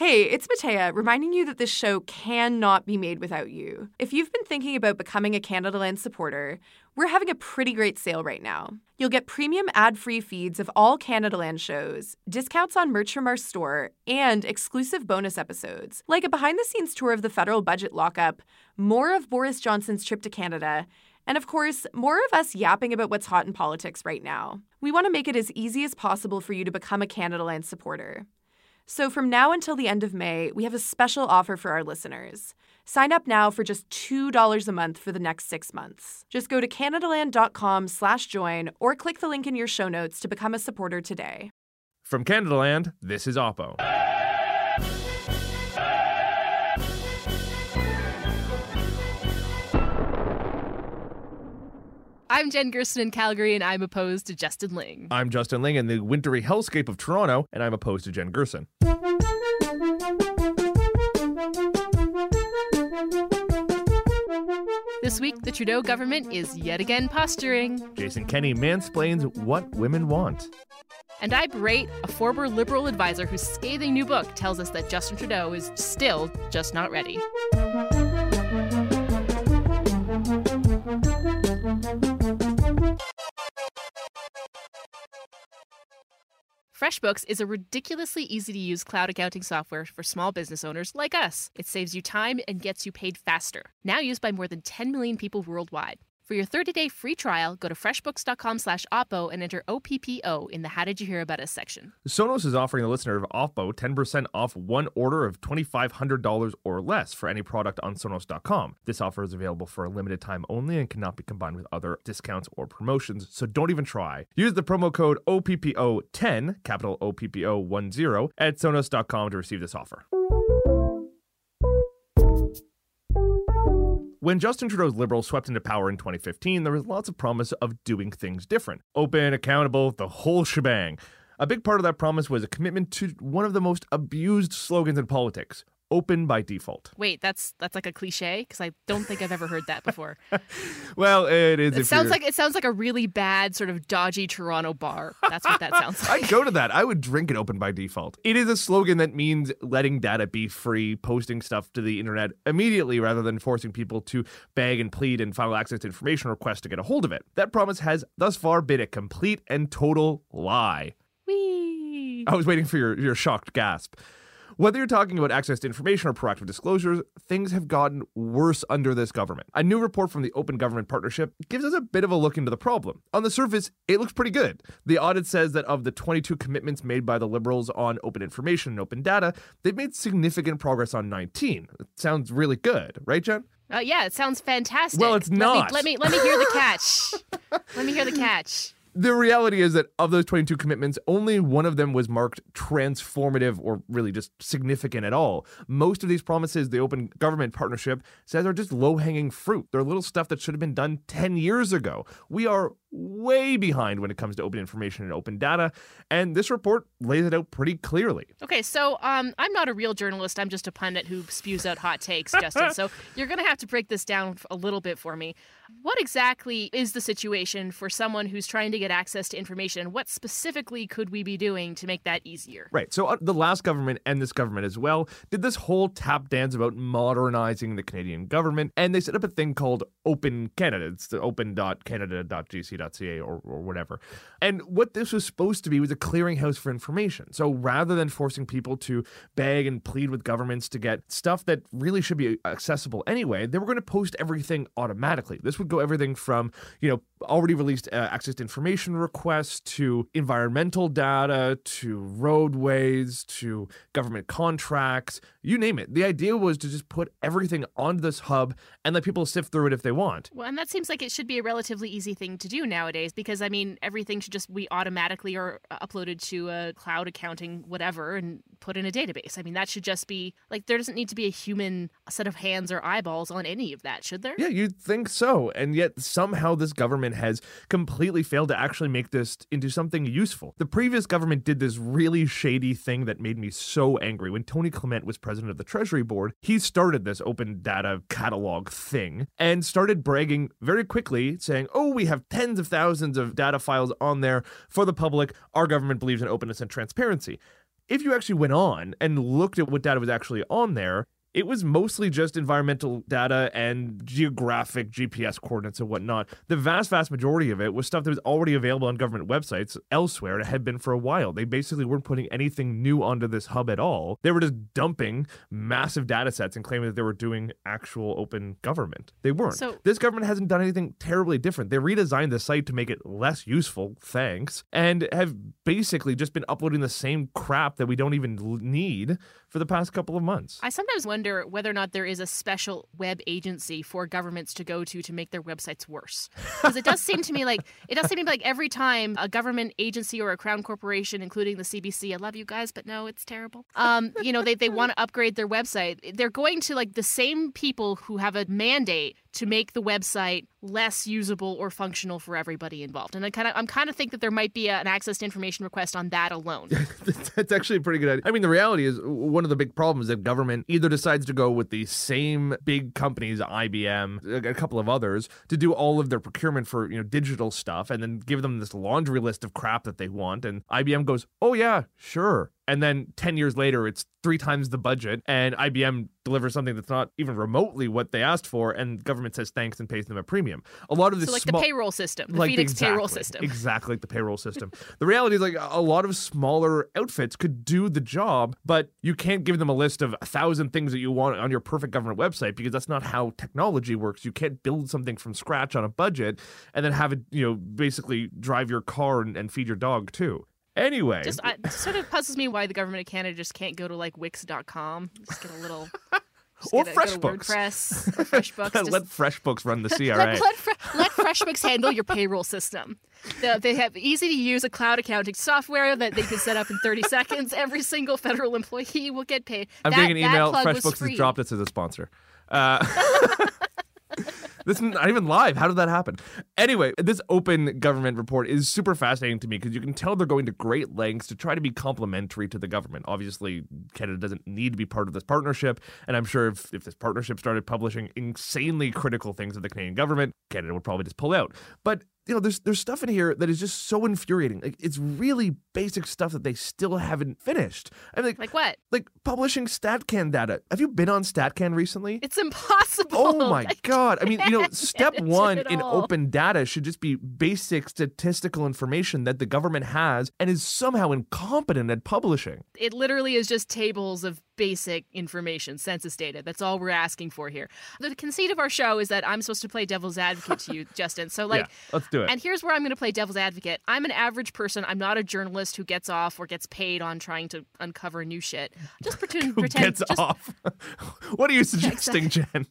Hey, it's Matea, reminding you that this show cannot be made without you. If you've been thinking about becoming a Canadaland supporter, we're having a pretty great sale right now. You'll get premium ad free feeds of all Canadaland shows, discounts on merch from our store, and exclusive bonus episodes, like a behind the scenes tour of the federal budget lockup, more of Boris Johnson's trip to Canada, and of course, more of us yapping about what's hot in politics right now. We want to make it as easy as possible for you to become a Canadaland supporter. So, from now until the end of May, we have a special offer for our listeners. Sign up now for just $2 a month for the next six months. Just go to CanadaLand.com slash join or click the link in your show notes to become a supporter today. From Canadaland, this is Oppo. I'm Jen Gerson in Calgary, and I'm opposed to Justin Ling. I'm Justin Ling in the wintry hellscape of Toronto, and I'm opposed to Jen Gerson. This week, the Trudeau government is yet again posturing. Jason Kenney mansplains what women want. And I berate a former Liberal advisor whose scathing new book tells us that Justin Trudeau is still just not ready. FreshBooks is a ridiculously easy to use cloud accounting software for small business owners like us. It saves you time and gets you paid faster. Now used by more than 10 million people worldwide. For your 30-day free trial, go to freshbooks.com slash OPPO and enter OPPO in the How Did You Hear About Us section. Sonos is offering the listener of Oppo 10% off one order of $2,500 or less for any product on Sonos.com. This offer is available for a limited time only and cannot be combined with other discounts or promotions, so don't even try. Use the promo code OPPO10, capital OPPO10, at Sonos.com to receive this offer. When Justin Trudeau's Liberals swept into power in 2015, there was lots of promise of doing things different open, accountable, the whole shebang. A big part of that promise was a commitment to one of the most abused slogans in politics open by default. Wait, that's that's like a cliche because I don't think I've ever heard that before. well, it is. It sounds like it sounds like a really bad sort of dodgy Toronto bar. That's what that sounds like. I'd go to that. I would drink it open by default. It is a slogan that means letting data be free, posting stuff to the internet immediately rather than forcing people to beg and plead and file access to information requests to get a hold of it. That promise has thus far been a complete and total lie. Whee! I was waiting for your, your shocked gasp. Whether you're talking about access to information or proactive disclosures, things have gotten worse under this government. A new report from the Open Government Partnership gives us a bit of a look into the problem. On the surface, it looks pretty good. The audit says that of the 22 commitments made by the Liberals on open information and open data, they've made significant progress on 19. It sounds really good, right, Jen? Uh, yeah, it sounds fantastic. Well, it's not. Let me let me, let me hear the catch. let me hear the catch the reality is that of those 22 commitments, only one of them was marked transformative or really just significant at all. Most of these promises, the Open Government Partnership says, are just low hanging fruit. They're little stuff that should have been done 10 years ago. We are way behind when it comes to open information and open data, and this report lays it out pretty clearly. Okay, so um, I'm not a real journalist. I'm just a pundit who spews out hot takes, Justin. so you're going to have to break this down a little bit for me. What exactly is the situation for someone who's trying to get access to information? What specifically could we be doing to make that easier? Right. So uh, the last government and this government as well did this whole tap dance about modernizing the Canadian government, and they set up a thing called Open Canada. It's the open.canada.gc.ca or, or whatever. And what this was supposed to be was a clearinghouse for information. So rather than forcing people to beg and plead with governments to get stuff that really should be accessible anyway, they were going to post everything automatically. This would go everything from, you know, already released uh, access to information requests to environmental data to roadways to government contracts, you name it. The idea was to just put everything onto this hub and let people sift through it if they want. Well, and that seems like it should be a relatively easy thing to do nowadays because I mean, everything should just be automatically or uh, uploaded to a cloud accounting whatever and put in a database. I mean, that should just be like there doesn't need to be a human set of hands or eyeballs on any of that, should there? Yeah, you'd think so. And yet somehow this government has completely failed to actually make this into something useful. The previous government did this really shady thing that made me so angry. When Tony Clement was president of the Treasury Board, he started this open data catalog thing and started bragging very quickly, saying, Oh, we have tens of thousands of data files on there for the public. Our government believes in openness and transparency if you actually went on and looked at what data was actually on there, it was mostly just environmental data and geographic GPS coordinates and whatnot. The vast, vast majority of it was stuff that was already available on government websites elsewhere and it had been for a while. They basically weren't putting anything new onto this hub at all. They were just dumping massive data sets and claiming that they were doing actual open government. They weren't. So- this government hasn't done anything terribly different. They redesigned the site to make it less useful, thanks, and have basically just been uploading the same crap that we don't even need for the past couple of months. I sometimes wonder whether or not there is a special web agency for governments to go to to make their websites worse. Because it does seem to me like it does seem to me like every time a government agency or a crown corporation, including the CBC, I love you guys, but no, it's terrible. Um, you know, they, they want to upgrade their website. They're going to like the same people who have a mandate to make the website less usable or functional for everybody involved. And I kind of I'm kind of think that there might be a, an access to information request on that alone. That's actually a pretty good idea. I mean, the reality is one of the big problems that government either decides to go with the same big companies, IBM, a couple of others, to do all of their procurement for you know digital stuff, and then give them this laundry list of crap that they want, and IBM goes, "Oh yeah, sure." And then 10 years later, it's three times the budget, and IBM delivers something that's not even remotely what they asked for, and government says thanks and pays them a premium. A lot of this So like small- the payroll system, the like Phoenix payroll system. Exactly like the payroll system. the reality is like a lot of smaller outfits could do the job, but you can't give them a list of a thousand things that you want on your perfect government website because that's not how technology works. You can't build something from scratch on a budget and then have it, you know, basically drive your car and, and feed your dog too. Anyway, Just I, sort of puzzles me why the government of Canada just can't go to like Wix.com, just get a little. Or FreshBooks. WordPress, or FreshBooks. just- let FreshBooks run the CRA. let, let, let FreshBooks handle your payroll system. They, they have easy to use a cloud accounting software that they can set up in 30 seconds. Every single federal employee will get paid. I'm that, getting an email. FreshBooks has dropped us as a sponsor. Uh, this is not even live. How did that happen? Anyway, this open government report is super fascinating to me because you can tell they're going to great lengths to try to be complementary to the government. Obviously, Canada doesn't need to be part of this partnership, and I'm sure if, if this partnership started publishing insanely critical things of the Canadian government, Canada would probably just pull out. But you know, there's there's stuff in here that is just so infuriating. Like it's really basic stuff that they still haven't finished. I mean, like, Like what? like publishing StatCan data. Have you been on StatCan recently? It's impossible. Oh my I god. I mean, you know, step 1 in open data should just be basic statistical information that the government has and is somehow incompetent at publishing. It literally is just tables of basic information, census data. That's all we're asking for here. The conceit of our show is that I'm supposed to play devil's advocate to you, Justin. So, like, yeah, let's do it. And here's where I'm going to play devil's advocate. I'm an average person. I'm not a journalist who gets off or gets paid on trying to uncover new shit. Just pretend. Who pretend gets just, off? what are you suggesting, Jen?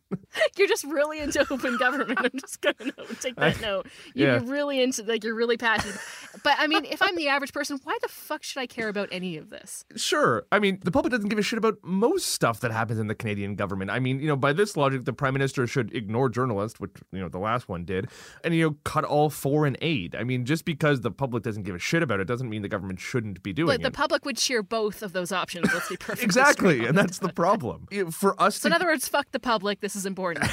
You're just really into open government. I'm just going to take that note. You- yeah. You're really into, like, you're really passionate. But I mean, if I'm the average person, why the fuck should I care about any of this? Sure. I mean, the public doesn't give a shit about most stuff that happens in the Canadian government. I mean, you know, by this logic, the prime minister should ignore journalists, which, you know, the last one did, and, you know, cut all foreign aid. I mean, just because the public doesn't give a shit about it doesn't mean the government shouldn't be doing But the public would cheer both of those options. Let's be perfectly exactly. And that's the problem. For us So to in other words, fuck the public. This is important.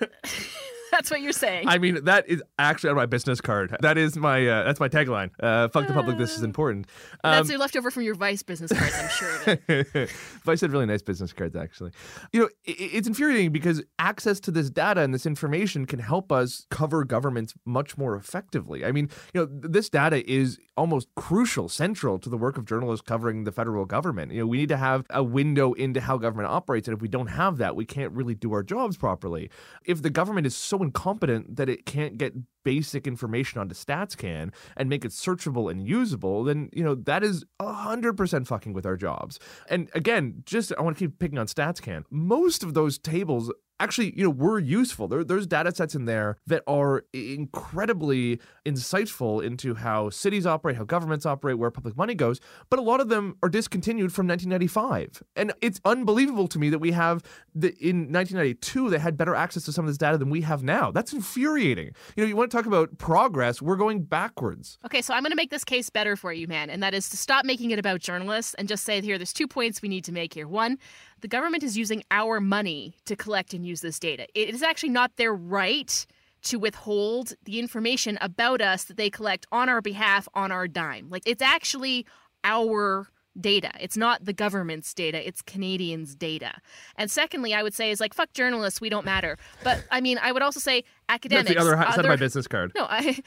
That's what you're saying. I mean, that is actually on my business card. That is my uh, that's my tagline. Uh, fuck the public. This is important. Um, That's your leftover from your Vice business cards, I'm sure of it. I said really nice business cards, actually. You know, i it's infuriating because access to this data and this information can help us cover governments much more effectively. I mean, you know, this data is almost crucial, central to the work of journalists covering the federal government. You know, we need to have a window into how government operates, and if we don't have that, we can't really do our jobs properly. If the government is so incompetent that it can't get basic information onto StatsCan and make it searchable and usable, then you know that is hundred percent fucking with our jobs. And again, just I want to keep picking on StatsCan. Most of those tables actually, you know, were useful. There, there's data sets in there that are incredibly insightful into how cities operate, how governments operate, where public money goes. But a lot of them are discontinued from 1995, and it's unbelievable to me that we have the in 1992 they had better access to some of this data than we have now. That's infuriating. You know, you want to talk about progress? We're going backwards. Okay, so I'm going to make this case better for you, man, and that is to stop making it about journalists and just say here, there's two points we need to make here. One, the government is using our money to collect and use this data. It is actually not their right to withhold the information about us that they collect on our behalf on our dime. Like, it's actually our data. It's not the government's data, it's Canadians' data. And secondly, I would say is like fuck journalists, we don't matter. But I mean, I would also say academics. That's the other side of my business card. No, I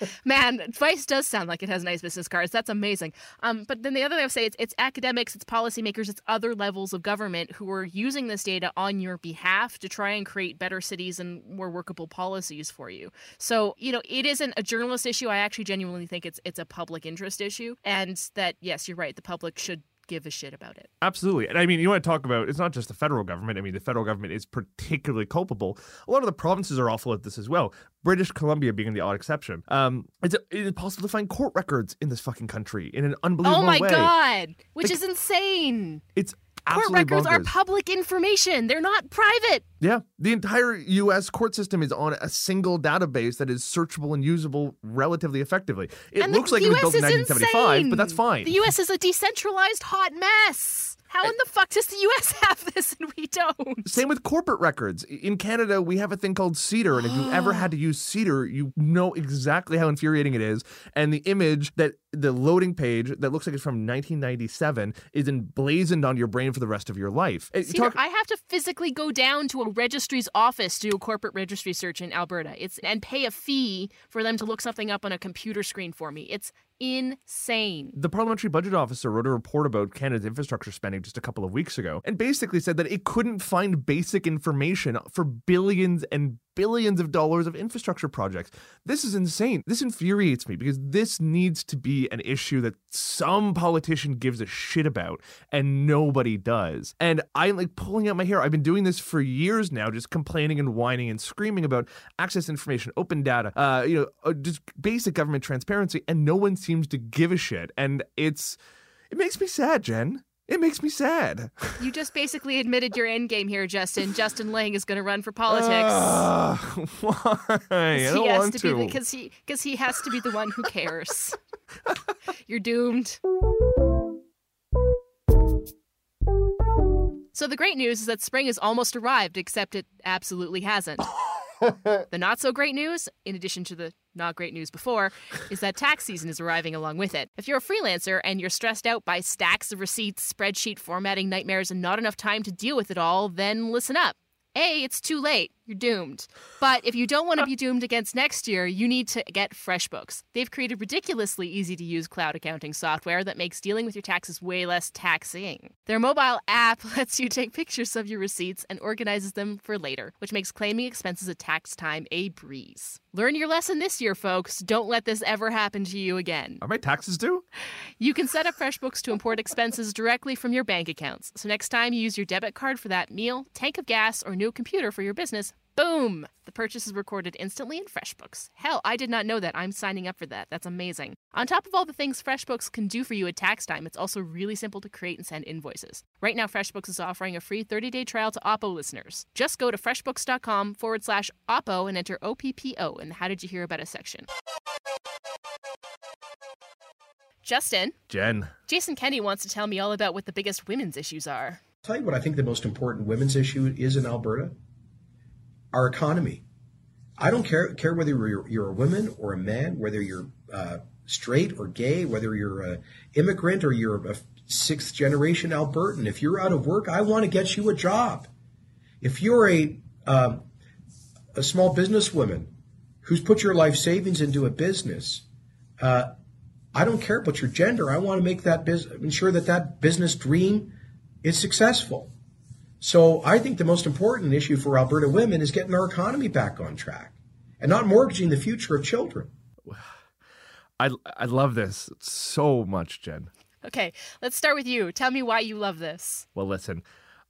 Man, Vice does sound like it has nice business cards. That's amazing. Um, but then the other thing I would say it's, it's academics, it's policymakers, it's other levels of government who are using this data on your behalf to try and create better cities and more workable policies for you. So, you know, it isn't a journalist issue. I actually genuinely think it's it's a public interest issue. And that yes, you're right, the public should give a shit about it. Absolutely. And I mean, you want to talk about it's not just the federal government. I mean, the federal government is particularly culpable. A lot of the provinces are awful at this as well. British Columbia being the odd exception. Um, it's, it is possible to find court records in this fucking country in an unbelievable way. Oh my way. god, which Like- is insane. It's Court records are public information. They're not private. Yeah, the entire U.S. court system is on a single database that is searchable and usable relatively effectively. It and looks like it was US built in is 1975, but that's fine. The U.S. is a decentralized hot mess. How in the fuck does the U.S. have this and we don't? Same with corporate records. In Canada, we have a thing called SEDAR, and if you ever had to use SEDAR, you know exactly how infuriating it is. And the image that the loading page that looks like it's from 1997 is emblazoned on your brain for the rest of your life. Uh, SEDAR, talk- I have to physically go down to a registry's office to do a corporate registry search in Alberta. It's and pay a fee for them to look something up on a computer screen for me. It's insane. The parliamentary budget officer wrote a report about Canada's infrastructure spending just a couple of weeks ago and basically said that it couldn't find basic information for billions and billions of dollars of infrastructure projects. This is insane. This infuriates me because this needs to be an issue that some politician gives a shit about and nobody does. And I'm like pulling out my hair. I've been doing this for years now, just complaining and whining and screaming about access information, open data, uh, you know, uh, just basic government transparency, and no one seems to give a shit. And it's it makes me sad, Jen. It makes me sad. You just basically admitted your end game here, Justin. Justin Ling is going to run for politics. Ah, why? I don't he has want to, to. be because he because he has to be the one who cares. You're doomed. So the great news is that spring has almost arrived, except it absolutely hasn't. the not so great news, in addition to the not great news before, is that tax season is arriving along with it. If you're a freelancer and you're stressed out by stacks of receipts, spreadsheet formatting nightmares, and not enough time to deal with it all, then listen up. A, it's too late. You're doomed. But if you don't want to be doomed against next year, you need to get FreshBooks. They've created ridiculously easy to use cloud accounting software that makes dealing with your taxes way less taxing. Their mobile app lets you take pictures of your receipts and organizes them for later, which makes claiming expenses at tax time a breeze. Learn your lesson this year, folks. Don't let this ever happen to you again. Are my taxes due? You can set up FreshBooks to import expenses directly from your bank accounts. So next time you use your debit card for that meal, tank of gas, or new computer for your business, boom! The purchase is recorded instantly in FreshBooks. Hell, I did not know that. I'm signing up for that. That's amazing. On top of all the things FreshBooks can do for you at tax time, it's also really simple to create and send invoices. Right now, FreshBooks is offering a free 30-day trial to Oppo listeners. Just go to freshbooks.com forward slash Oppo and enter OPPO in the How Did You Hear About Us section. Justin, Jen. Jason Kenney wants to tell me all about what the biggest women's issues are. tell you what I think the most important women's issue is in Alberta our economy. I don't care care whether you're, you're a woman or a man, whether you're uh, straight or gay, whether you're an immigrant or you're a sixth generation Albertan. If you're out of work, I want to get you a job. If you're a um, a small businesswoman who's put your life savings into a business, uh, I don't care about your gender. I want to make that business ensure that that business dream is successful. So I think the most important issue for Alberta women is getting our economy back on track and not mortgaging the future of children. I, I love this so much, Jen. Okay, let's start with you. Tell me why you love this. Well, listen,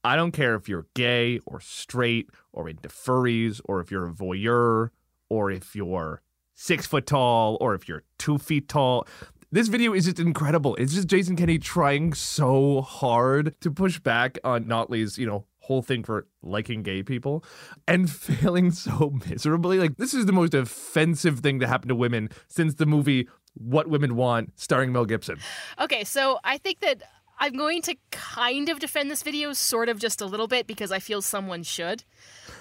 I don't care if you're gay or straight or into furries or if you're a voyeur or if you're six foot tall or if you're two feet tall. This video is just incredible. It's just Jason Kenney trying so hard to push back on Notley's, you know, whole thing for liking gay people and failing so miserably. Like, this is the most offensive thing to happen to women since the movie What Women Want, starring Mel Gibson. Okay, so I think that I'm going to kind of defend this video, sort of just a little bit, because I feel someone should,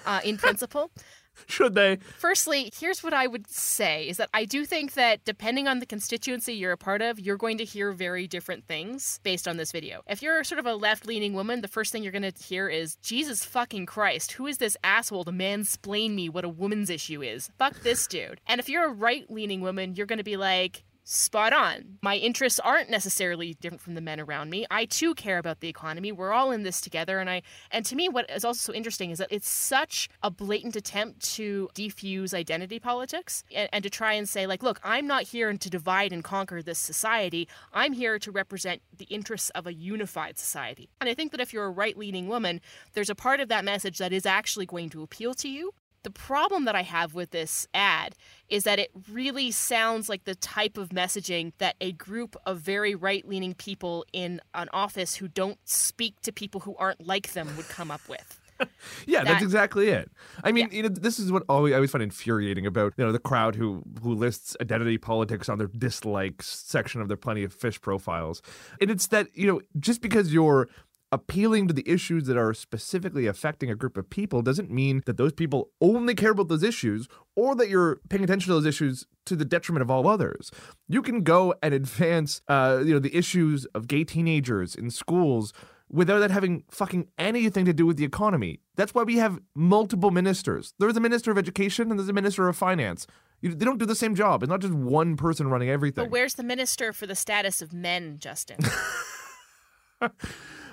uh, in principle. Should they? Firstly, here's what I would say is that I do think that depending on the constituency you're a part of, you're going to hear very different things based on this video. If you're sort of a left leaning woman, the first thing you're going to hear is, Jesus fucking Christ, who is this asshole to mansplain me what a woman's issue is? Fuck this dude. And if you're a right leaning woman, you're going to be like, spot on. My interests aren't necessarily different from the men around me. I too care about the economy. We're all in this together and I and to me what is also so interesting is that it's such a blatant attempt to defuse identity politics and, and to try and say like, look, I'm not here to divide and conquer this society. I'm here to represent the interests of a unified society. And I think that if you're a right-leaning woman, there's a part of that message that is actually going to appeal to you the problem that I have with this ad is that it really sounds like the type of messaging that a group of very right leaning people in an office who don't speak to people who aren't like them would come up with. yeah, That- that's exactly it. I mean, Yeah. you know, this is what always, I always find infuriating about you know the crowd who who lists identity politics on their dislikes section of their Plenty of Fish profiles, and it's that you know just because you're appealing to the issues that are specifically affecting a group of people doesn't mean that those people only care about those issues or that you're paying attention to those issues to the detriment of all others. You can go and advance, uh, you know, the issues of gay teenagers in schools without that having fucking anything to do with the economy. That's why we have multiple ministers. There's a minister of education and there's a minister of finance. You, they don't do the same job. It's not just one person running everything. But where's the minister for the status of men, Justin?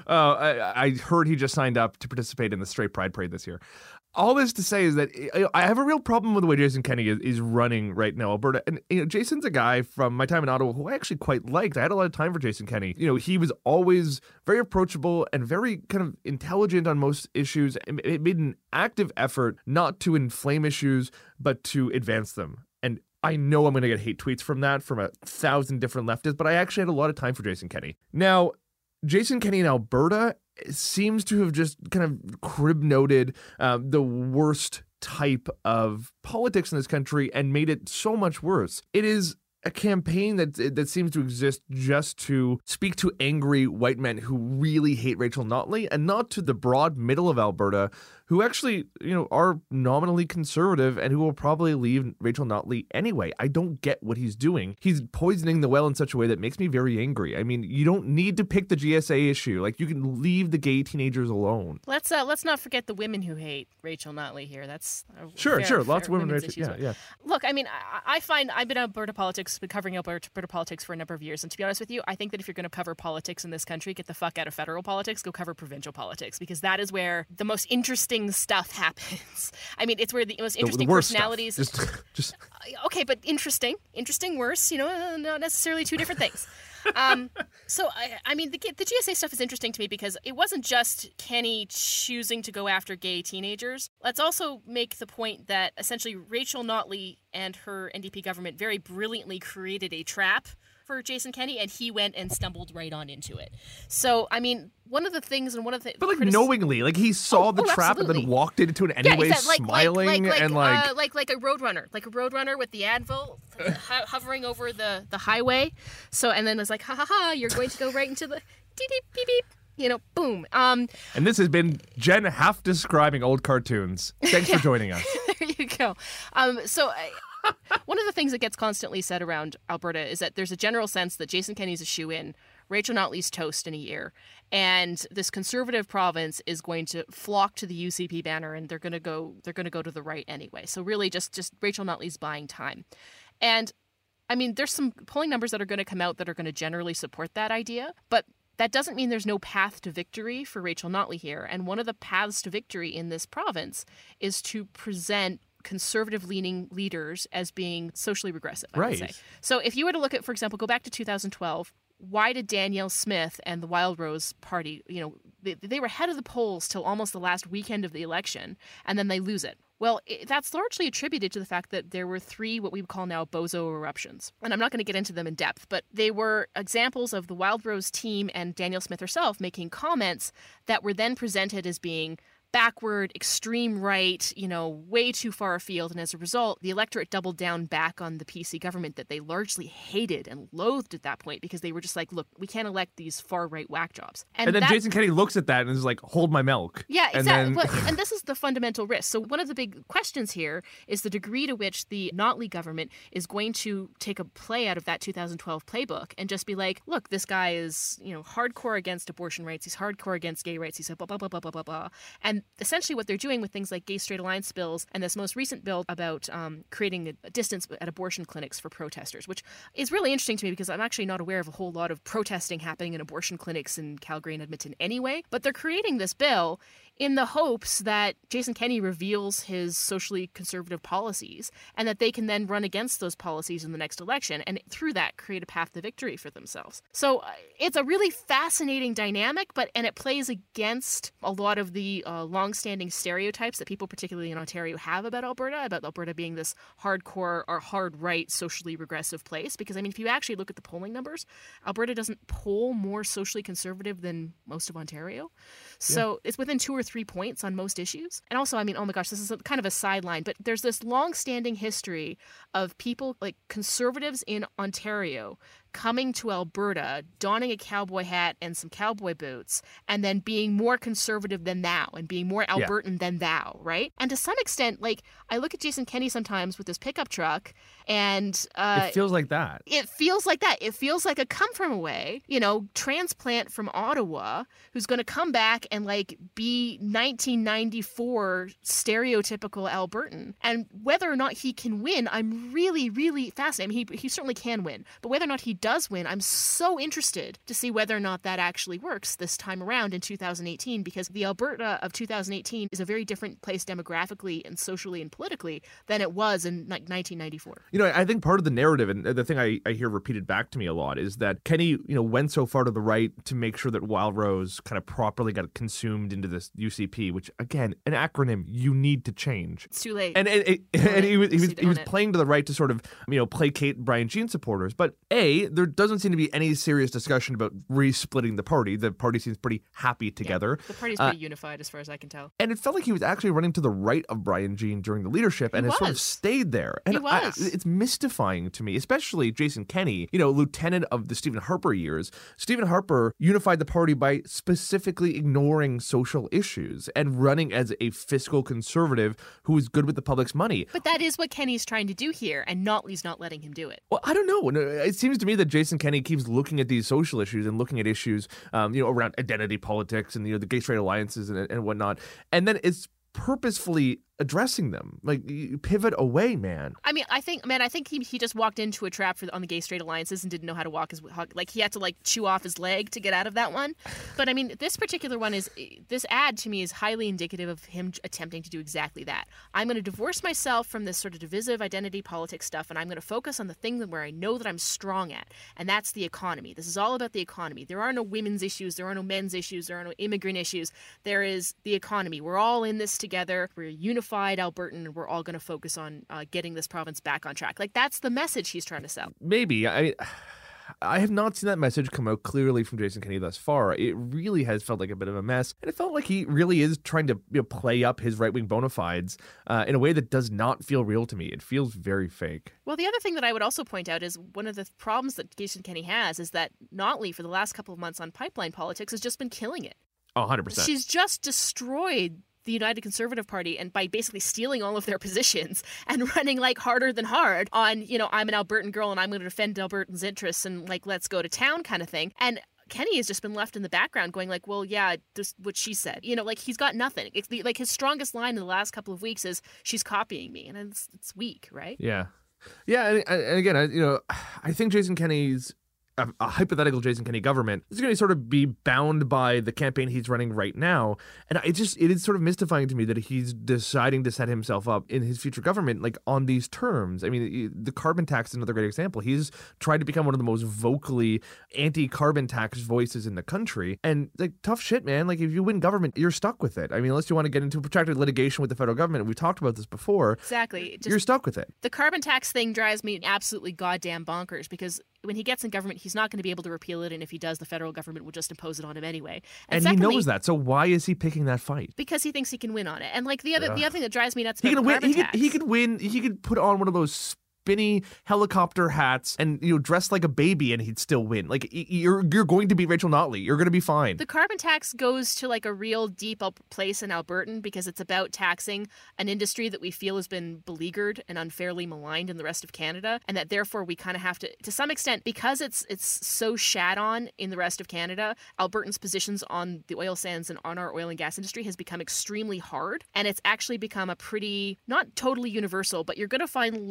Uh, I, I heard he just signed up to participate in the Straight Pride Parade this year. All this to say is that I- I have a real problem with the way Jason Kenney is, is running right now, Alberta. And you know, Jason's a guy from my time in Ottawa who I actually quite liked. I had a lot of time for Jason Kenney. You know, he was always very approachable and very kind of intelligent on most issues. It made an active effort not to inflame issues, but to advance them. And I know I'm going to get hate tweets from that from a thousand different leftists, but I actually had a lot of time for Jason Kenney. Now, Jason Kenney in Alberta seems to have just kind of crib noted um, the worst type of politics in this country and made it so much worse. It is a campaign that that seems to exist just to speak to angry white men who really hate Rachel Notley and not to the broad middle of Alberta who actually, you know, are nominally conservative and who will probably leave Rachel Notley anyway. I don't get what he's doing. He's poisoning the well in such a way that makes me very angry. I mean, you don't need to pick the GSA issue. Like you can leave the gay teenagers alone. let's uh, let's not forget the women who hate Rachel Notley here. That's a Sure, fair- sure. Lots of women. Rachel, yeah, yeah. Look, I mean, I, I find I've been Alberta politics, been covering Alberta politics for a number of years, and to be honest with you, I think that if you're going to cover politics in this country, get the fuck out of federal politics, go cover provincial politics, because that is where the most interesting stuff happens. I mean, it's where the most interesting the personalities. Just, just okay, but interesting, interesting, worse. You know, uh, not necessarily two different things. Um, so I, I mean, the the GSA stuff is interesting to me because it wasn't just Kenney choosing to go after gay teenagers. Let's also make the point that essentially Rachel Notley and her NDP government very brilliantly created a trap for Jason Kenney, and he went and stumbled right on into it. So I mean, one of the things and one of the but like critici- knowing, like he saw Oh, the oh, trap and then walked into it Yeah, anyway, exactly. Like, smiling like, like, and like, like. uh, like like a roadrunner, like a roadrunner with the anvil ho- hovering over the the highway. So and then it's like, ha ha ha, you're going to go right into the beep beep beep beep. You know, boom. Um, and this has been Jen half describing old cartoons. Thanks for joining us. there you go. Um, so. I, one of the things that gets constantly said around Alberta is that there's a general sense that Jason Kenney's a shoe in, Rachel Notley's toast in a year, and this conservative province is going to flock to the UCP banner, and they're going to go they're going to go to the right anyway. So really, just just Rachel Notley's buying time, and I mean, there's some polling numbers that are going to come out that are going to generally support that idea, but that doesn't mean there's no path to victory for Rachel Notley here. And one of the paths to victory in this province is to present conservative leaning leaders as being socially regressive, I would say. Right. So if you were to look at, for example, go back to 2012, why did Danielle Smith and the Wild Rose Party, you know, they, they were ahead of the polls till almost the last weekend of the election, and then they lose it? Well, it, that's largely attributed to the fact that there were three what we would call now bozo eruptions. And I'm not going to get into them in depth, but they were examples of the Wild Rose team and Danielle Smith herself making comments that were then presented as being backward, extreme right, you know, way too far afield. And as a result, the electorate doubled down back on the PC government that they largely hated and loathed at that point because they were just like, look, we can't elect these far right whack jobs. And, then that- Jason Kenney looks at that and is like, "Hold my milk." yeah, And exactly. then- Well, and this is the fundamental risk. So one of the big questions here is the degree to which the Notley government is going to take a play out of that 2012 playbook and just be like, look, this guy is, you know, hardcore against abortion rights. He's hardcore against gay rights. He's a blah blah blah blah blah blah blah. And essentially, what they're doing with things like gay straight alliance bills and this most recent bill about um, creating a- a distance at abortion clinics for protesters, which is really interesting to me because I'm actually not aware of a whole lot of protesting happening in abortion clinics in Calgary and Edmonton anyway. But they're creating this bill in the hopes that Jason Kenney reveals his socially conservative policies and that they can then run against those policies in the next election and through that create a path to victory for themselves. So uh, it's a really fascinating dynamic, but and it plays against a lot of the uh, longstanding stereotypes that people, particularly in Ontario, have about Alberta, about Alberta being this hardcore or hard right, socially regressive place. Because I mean, if you actually look at the polling numbers, Alberta doesn't poll more socially conservative than most of Ontario. So it's within two or three points on most issues. And also, I mean, oh my gosh, this is a, kind of a sideline, but there's this long-standing history of people like conservatives in Ontario coming to Alberta, donning a cowboy hat and some cowboy boots, and then being more conservative than thou and being more Yeah. Albertan than thou, right? And to some extent, like I look at Jason Kenney sometimes with his pickup truck, and uh, it feels like that. it feels like that. It feels like a come from away, you know, transplant from Ottawa who's going to come back and like be 1994 stereotypical Albertan. And whether or not he can win, I'm really, really fascinated. I mean, he, he certainly can win, but whether or not he does win, I'm so interested to see whether or not that actually works this time around in 2018 because the Alberta of 2018 is a very different place demographically and socially and politically than it was in like 1994. You know, I think part of the narrative and the thing I, I hear repeated back to me a lot is that Kenney, you know, went so far to the right to make sure that Wild Rose kind of properly got consumed into this UCP, which again, an acronym you need to change. It's too late. And and, and, and he was he was, he was playing to the right to sort of you know placate Brian Jean supporters. But a there doesn't seem to be any serious discussion about re-splitting the party. The party seems pretty happy together. The party's Uh, pretty unified as far as I can tell. And it felt like he was actually running to the right of Brian Jean during the leadership and He has sort of stayed there. And I- was. it's mystifying to me, especially Jason Kenney, you know, lieutenant of the Stephen Harper years. Stephen Harper unified the party by specifically ignoring social issues and running as a fiscal conservative who was good with the public's money. But that is what Kenney's trying to do here, and Notley's not letting him do it. Well, I don't know. It seems to me that Jason Kenney keeps looking at these social issues and looking at issues, um, you know, around identity politics and you know the gay straight alliances and, and whatnot, and then it's purposefully addressing them. Like you pivot away, man. I mean, I think, man, I think he, he just walked into a trap for on the gay straight alliances and didn't know how to walk his like he had to like chew off his leg to get out of that one. But I mean, this particular one is eh, this ad to me is highly indicative of him attempting to do exactly that. I'm going to divorce myself from this sort of divisive identity politics stuff, and I'm going to focus on the thing that where I know that I'm strong at, and that's the economy. This is all about the economy. There are no women's issues, there are no men's issues, there are no immigrant issues. There is the economy. We're all in this together. We're a unified Albertan, and we're all going to focus on uh, getting this province back on track. Like that's the message he's trying to sell. Maybe I. I have not seen that message come out clearly from Jason Kenney thus far. It really has felt like a bit of a mess, and it felt like he really is trying to you know, play up his right wing bona fides uh, in a way that does not feel real to me. It feels very fake. Well, the other thing that I would also point out is one of the problems that Jason Kenney has is that Notley, for the last couple of months on pipeline politics, has just been killing it. Oh, 100%. She's just destroyed the United Conservative Party and by basically stealing all of their positions and running like harder than hard on, you know, I'm an Albertan girl and I'm going to defend Albertans' interests and like let's go to town kind of thing. And Kenney has just been left in the background going like, well, yeah, just what she said. You know, like he's got nothing. It's the, like his strongest line in the last couple of weeks is she's copying me and it's, it's weak, right? Yeah, yeah, and, and again, I, you know, I think Jason Kenney's a, a hypothetical Jason Kenney government is going to sort of be bound by the campaign he's running right now, and it just it is sort of mystifying to me that he's deciding to set himself up in his future government like on these terms. I mean, the carbon tax is another great example. He's tried to become one of the most vocally anti-carbon tax voices in the country, and like tough shit, man. Like if you win government, you're stuck with it. I mean, unless you want to get into protracted litigation with the federal government, we've talked about this before. Exactly. Just you're stuck with it. the carbon tax thing drives me absolutely goddamn bonkers because when he gets in government, he's not going to be able to repeal it, and if he does, the federal government will just impose it on him anyway. And, secondly, he knows that. So why is he picking that fight? because he thinks he can win on it. And like the other the other thing that drives me nuts He about could win. He could, he could win. He could put on one of those spinny helicopter hats and you know dressed like a baby, and he'd still win. Like you're you're going to be Rachel Notley. You're going to be fine. The carbon tax goes to like a real deep place in Albertan because it's about taxing an industry that we feel has been beleaguered and unfairly maligned in the rest of Canada, and that therefore we kind of have to, to some extent, because it's it's so shat on in the rest of Canada. Albertans' positions on the oil sands and on our oil and gas industry has become extremely hard, and it's actually become a pretty not totally universal, but you're going to find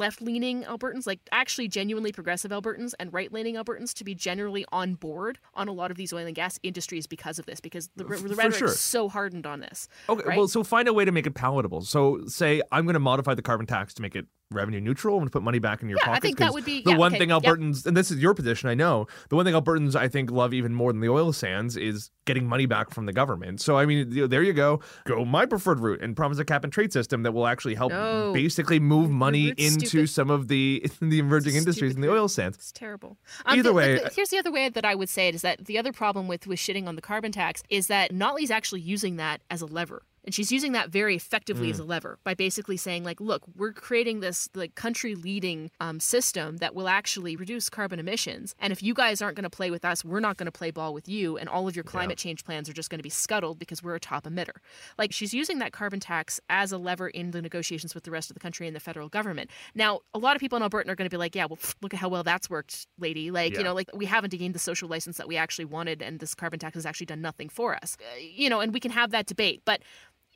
left-leaning Albertans, like actually genuinely progressive Albertans, and right-leaning Albertans to be generally on board on a lot of these oil and gas industries because of this, because the, the for rhetoric's sure. so hardened on this. Okay, right? well, so find a way to make it palatable. So say I'm going to modify the carbon tax to make it revenue neutral. To put money back in your Yeah, I pockets. think that would be- the yeah, one okay, thing yep. Albertans, and this is your position, I know. The one thing Albertans I think love even more than the oil sands is getting money back from the government. So I mean, you know, there you go. Go my preferred route and promise a cap and trade system that will actually help No. basically move money into stupid. some of the the emerging industries in the oil sands. It's terrible. Um, Either the- way- the- here's the other way that I would say it is that the other problem with with shitting on the carbon tax is that Notley's actually using that as a lever. And she's using that very effectively as Mm. a lever by basically saying, like, look, we're creating this like country leading um, system that will actually reduce carbon emissions. And if you guys aren't going to play with us, we're not going to play ball with you. And all of your climate change plans are just going to be scuttled because we're a top emitter. Like she's using that carbon tax as a lever in the negotiations with the rest of the country and the federal government. Now, a lot of people in Alberta are going to be like, yeah, well, pff, look at how well that's worked, lady. Like, Yeah. you know, like we haven't gained the social license that we actually wanted, and this carbon tax has actually done nothing for us. Uh, you know, and we can have that debate, but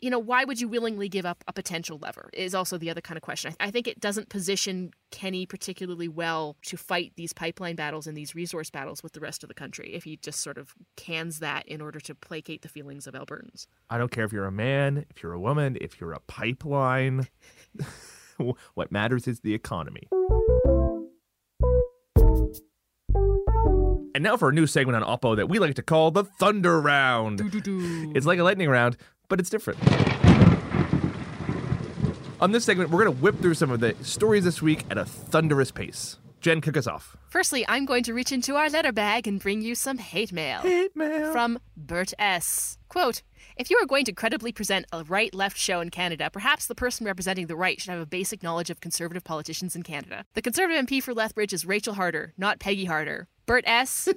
you know, why would you willingly give up a potential lever? Is also the other kind of question. I, I think it doesn't position Kenney particularly well to fight these pipeline battles and these resource battles with the rest of the country if he just sort of cans that in order to placate the feelings of Albertans. I don't care if you're a man, if you're a woman, if you're a pipeline. what matters is the economy. And now for a new segment on Oppo that we like to call the Thunder Round. It's like a lightning round, but it's different. On this segment, we're going to whip through some of the stories this week at a thunderous pace. Jen, kick us off. Firstly, I'm going to reach into our letter bag and bring you some hate mail. Hate mail. From Bert S. Quote, if you are going to credibly present a right left show in Canada, perhaps the person representing the right should have a basic knowledge of conservative politicians in Canada. The conservative MP for Lethbridge is Rachel Harder, not Peggy Harder. Bert S.,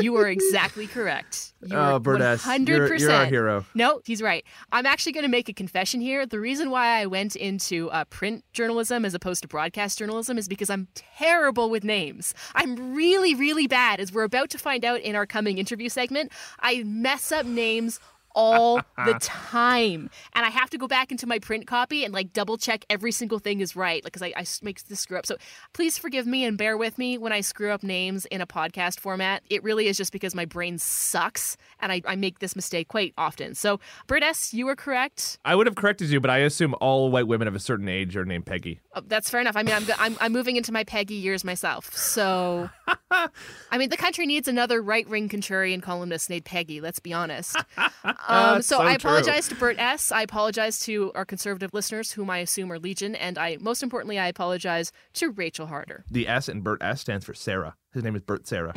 you are exactly correct. You Oh, are Bert S., 100%. you're- you're our hero. No, he's right. I'm actually going to make a confession here. The reason why I went into uh, print journalism as opposed to broadcast journalism is because I'm terrible with names. I'm really, really bad, as we're about to find out in our coming interview segment. I mess up names all the time and i have to go back into my print copy and like double check every single thing is right because I make this screw up so please forgive me and bear with me when i screw up names in a podcast format it really is just because my brain sucks and i, I make this mistake quite often so Britt S, you were correct I would have corrected you, but I assume all white women of a certain age are named Peggy. Oh, that's fair enough. I mean, I'm, I'm I'm moving into my Peggy years myself, so I mean, the country needs another right wing contrarian columnist named Peggy. Let's be honest. Um, so, So I true. apologize to Bert S. I apologize to our conservative listeners, whom I assume are legion, and I most importantly, I apologize to Rachel Harder. The S in Bert S stands for Sarah. His name is Bert Sarah.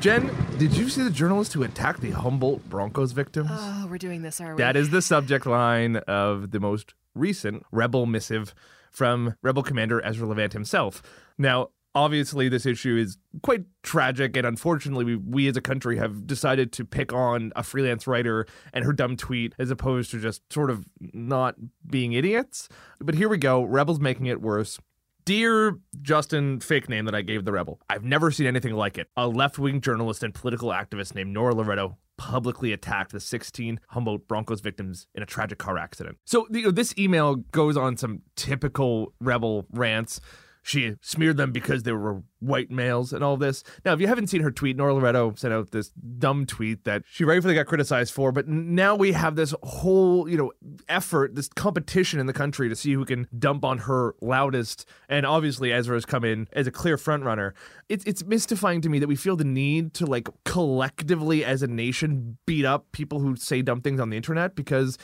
Jen, did you see the journalist who attacked the Humboldt Broncos victims? Oh, we're doing this, are we? That is the subject line of the most recent rebel missive from Rebel Commander Ezra Levant himself. Now, obviously, this issue is quite tragic, and unfortunately, we, we as a country have decided to pick on a freelance writer and her dumb tweet as opposed to just sort of not being idiots. But here we go Rebels making it worse. Dear Justin, fake name that I gave the rebel, I've never seen anything like it. A left wing journalist and political activist named Nora Loreto publicly attacked the 16 Humboldt Broncos victims in a tragic car accident. So you know, this email goes on some typical rebel rants. She smeared them because they were white males and all this. Now, if you haven't seen her tweet, Nora Loreto sent out this dumb tweet that she rightfully got criticized for. But now we have this whole, you know, effort, this competition in the country to see who can dump on her loudest. And obviously, Ezra has come in as a clear front runner. It's it's mystifying to me that we feel the need to like collectively as a nation beat up people who say dumb things on the internet because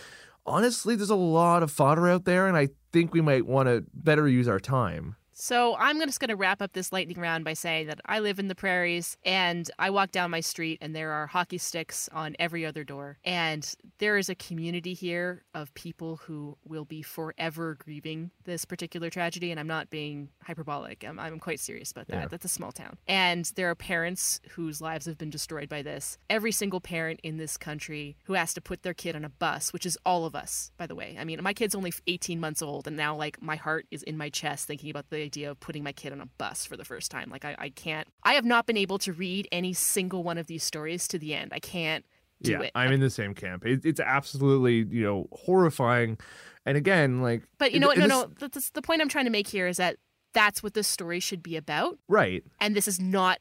honestly, there's a lot of fodder out there, and I think we might want to better use our time. So I'm just going to wrap up this lightning round by saying that I live in the prairies and I walk down my street and there are hockey sticks on every other door. And there is a community here of people who will be forever grieving this particular tragedy. And I'm not being hyperbolic, I'm, I'm quite serious about that. Yeah. That's a small town. And there are parents whose lives have been destroyed by this. Every single parent in this country who has to put their kid on a bus, which is all of us, by the way. I mean, my kid's only 18 months old, and now, like, my heart is in my chest thinking about the idea of putting my kid on a bus for the first time. Like, I, I can't, I have not been able to read any single one of these stories to the end. I can't do yeah, it. I'm in the same camp. It, it's absolutely, you know, horrifying. And again, like, but you know what? No, no. That's, the point I'm trying to make here is that that's what this story should be about. Right. And this is not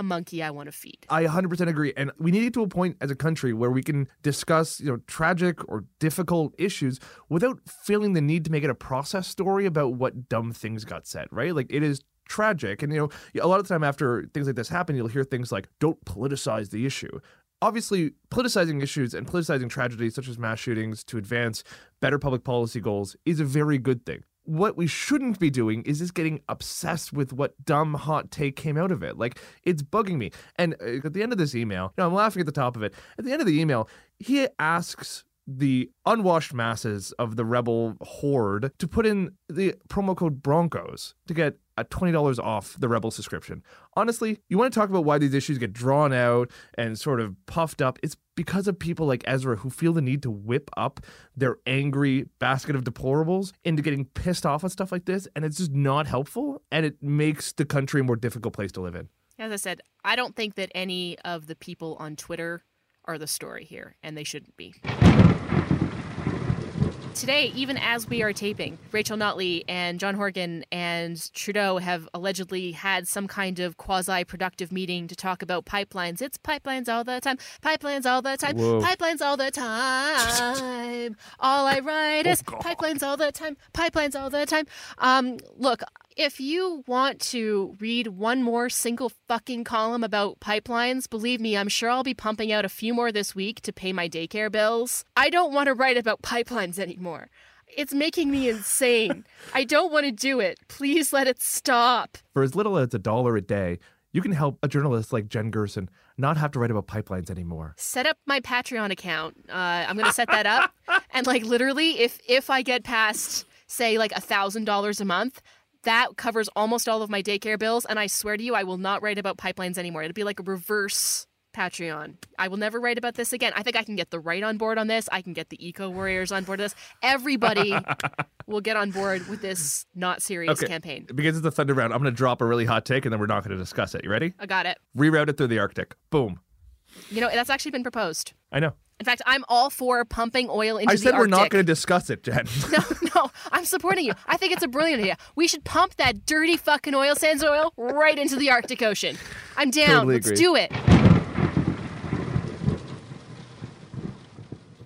a monkey I want to feed. I 100% agree. And we need to get to a point as a country where we can discuss, you know, tragic or difficult issues without feeling the need to make it a process story about what dumb things got said, right? Like it is tragic. And, you know, a lot of the time after things like this happen, you'll hear things like, don't politicize the issue. Obviously, politicizing issues and politicizing tragedies such as mass shootings to advance better public policy goals is a very good thing. What we shouldn't be doing is just getting obsessed with what dumb hot take came out of it. Like, it's bugging me. And uh, at the end of this email, you know, I'm laughing at the top of it. At the end of the email, he asks the unwashed masses of the rebel horde to put in the promo code Broncos to get a $20 off the rebel subscription. Honestly, you want to talk about why these issues get drawn out and sort of puffed up? It's because of people like Ezra who feel the need to whip up their angry basket of deplorables into getting pissed off at stuff like this. And it's just not helpful. And it makes the country a more difficult place to live in. As I said, I don't think that any of the people on Twitter are the story here, and they shouldn't be. Today, even as we are taping, Rachel Notley and John Horgan and Trudeau have allegedly had some kind of quasi productive meeting to talk about pipelines. It's pipelines all the time, pipelines all the time, Whoa. pipelines all the time. all I write is God. pipelines all the time, pipelines all the time. Um, look, if you want to read one more single fucking column about pipelines, believe me, I'm sure I'll be pumping out a few more this week to pay my daycare bills. I don't want to write about pipelines anymore. It's making me insane. I don't want to do it. Please let it stop. For as little as a dollar a day, you can help a journalist like Jen Gerson not have to write about pipelines anymore. Set up my Patreon account. Uh, I'm gonna set that up, and like literally, if if I get past say like a thousand dollars a month, that covers almost all of my daycare bills. And I swear to you, I will not write about pipelines anymore. It'll be like a reverse Patreon. I will never write about this again. I think I can get the right on board on this. I can get the eco warriors on board with this. Everybody will get on board with this not serious Okay. campaign. Because it's a thunder round, I'm going to drop a really hot take and then we're not going to discuss it. You ready? I got it. Reroute it through the Arctic. Boom. You know that's actually been proposed. I know. In fact, I'm all for pumping oil into the Arctic. I said we're not going to discuss it, Jen. No, no, I'm supporting you. I think it's a brilliant idea. We should pump that dirty fucking oil sands oil right into the Arctic Ocean. I'm down. Totally Let's agree. do it.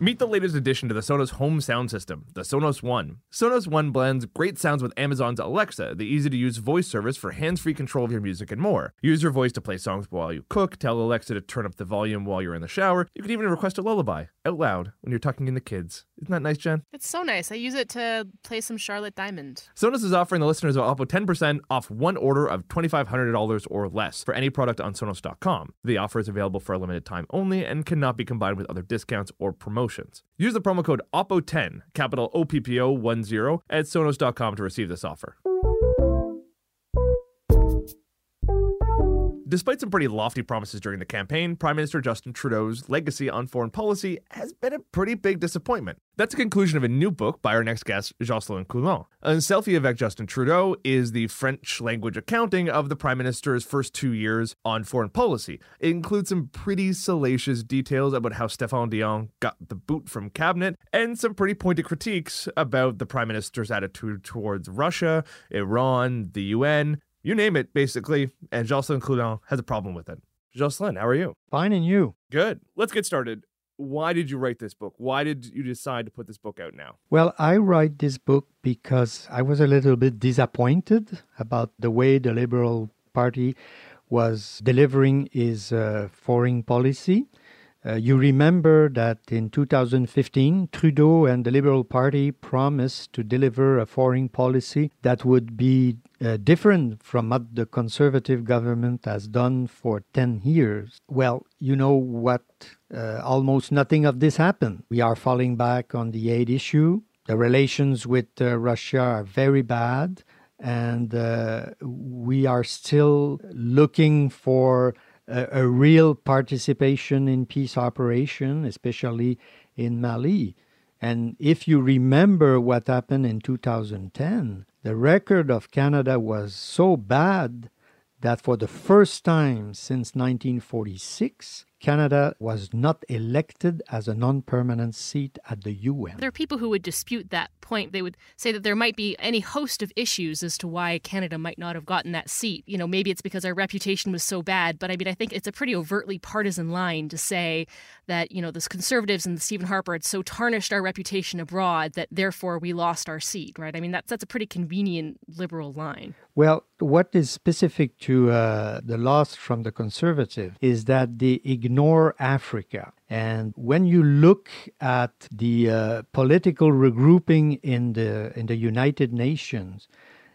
Meet the latest addition to the Sonos home sound system, the Sonos One. Sonos One blends great sounds with Amazon's Alexa, the easy to use voice service for hands free control of your music and more. Use your voice to play songs while you cook, tell Alexa to turn up the volume while you're in the shower. You can even request a lullaby out loud when you're tucking in the kids. Isn't that nice, Jen? It's so nice. I use it to play some Charlotte Diamond. Sonos is offering the listeners of Oppo 10% off one order of $2,500 or less for any product on Sonos.com. The offer is available for a limited time only and cannot be combined with other discounts or promotions. Use the promo code OPPO10, capital OPPO10, at Sonos.com to receive this offer. Despite some pretty lofty promises during the campaign, Prime Minister Justin Trudeau's legacy on foreign policy has been a pretty big disappointment. That's the conclusion of a new book by our next guest, Jocelyn Coulon. Un selfie avec Justin Trudeau is the French language accounting of the Prime Minister's first two years on foreign policy. It includes some pretty salacious details about how Stéphane Dion got the boot from cabinet and some pretty pointed critiques about the Prime Minister's attitude towards Russia, Iran, the UN, you name it, basically, and Jocelyn Coulon has a problem with it. Jocelyn, how are you? Fine, and you? Good. Let's get started. Why did you write this book? Why did you decide to put this book out now? Well, I write this book because I was a little bit disappointed about the way the Liberal Party was delivering its uh, foreign policy. Uh, you remember that in 2015, Trudeau and the Liberal Party promised to deliver a foreign policy that would be uh, different from what the conservative government has done for 10 years. Well, you know what? Uh, almost nothing of this happened. We are falling back on the aid issue. The relations with uh, Russia are very bad, and uh, we are still looking for a, a real participation in peace operation, especially in Mali. And if you remember what happened in 2010, the record of Canada was so bad that for the first time since 1946, Canada was not elected as a non permanent seat at the UN. There are people who would dispute that point. They would say that there might be any host of issues as to why Canada might not have gotten that seat. You know, maybe it's because our reputation was so bad, but I mean, I think it's a pretty overtly partisan line to say that, you know, the conservatives and Stephen Harper had so tarnished our reputation abroad that therefore we lost our seat, right? I mean, that's, that's a pretty convenient liberal line. Well, what is specific to uh, the loss from the conservative is that they ignore Africa. And when you look at the uh, political regrouping in the in the United Nations,